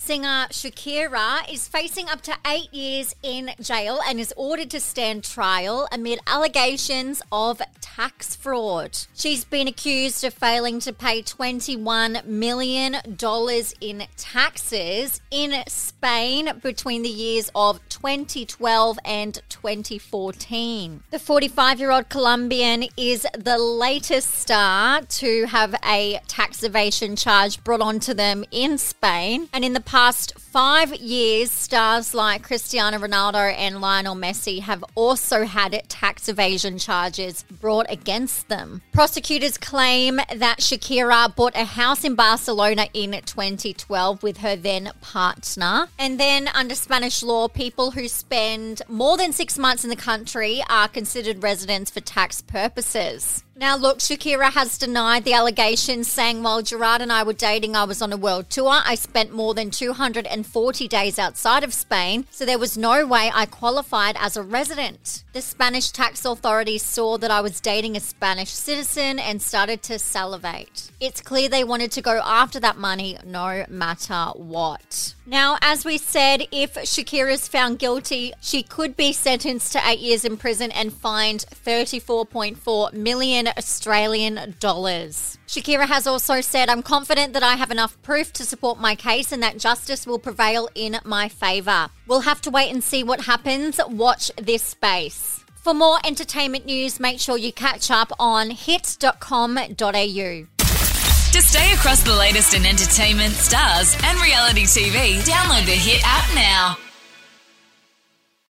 singer Shakira is facing up to eight years in jail and is ordered to stand trial amid allegations of tax fraud. She's been accused of failing to pay $21 million in taxes in Spain between the years of 2012 and 2014. The 45 year old Colombian is the latest star to have a tax evasion charge brought onto them in Spain. And in the past five years, stars like Cristiano Ronaldo and Lionel Messi have also had tax evasion charges brought against them. Prosecutors claim that Shakira bought a house in Barcelona in 2012 with her then partner. And then, under Spanish law, people who spend more than six months in the country are considered residents for tax purposes. Now, look, Shakira has denied the allegations, saying while Gerard and I were dating, I was on a world tour. I spent more than 240 days outside of Spain, so there was no way I qualified as a resident. The Spanish tax authorities saw that I was dating a Spanish citizen and started to salivate. It's clear they wanted to go after that money no matter what. Now, as we said, if Shakira is found guilty, she could be sentenced to eight years in prison and fined 34.4 million Australian dollars. Shakira has also said, I'm confident that I have enough proof to support my case and that justice will prevail in my favour. We'll have to wait and see what happens. Watch this space. For more entertainment news, make sure you catch up on hit.com.au. To stay across the latest in entertainment, stars, and reality TV, download the Hit app now.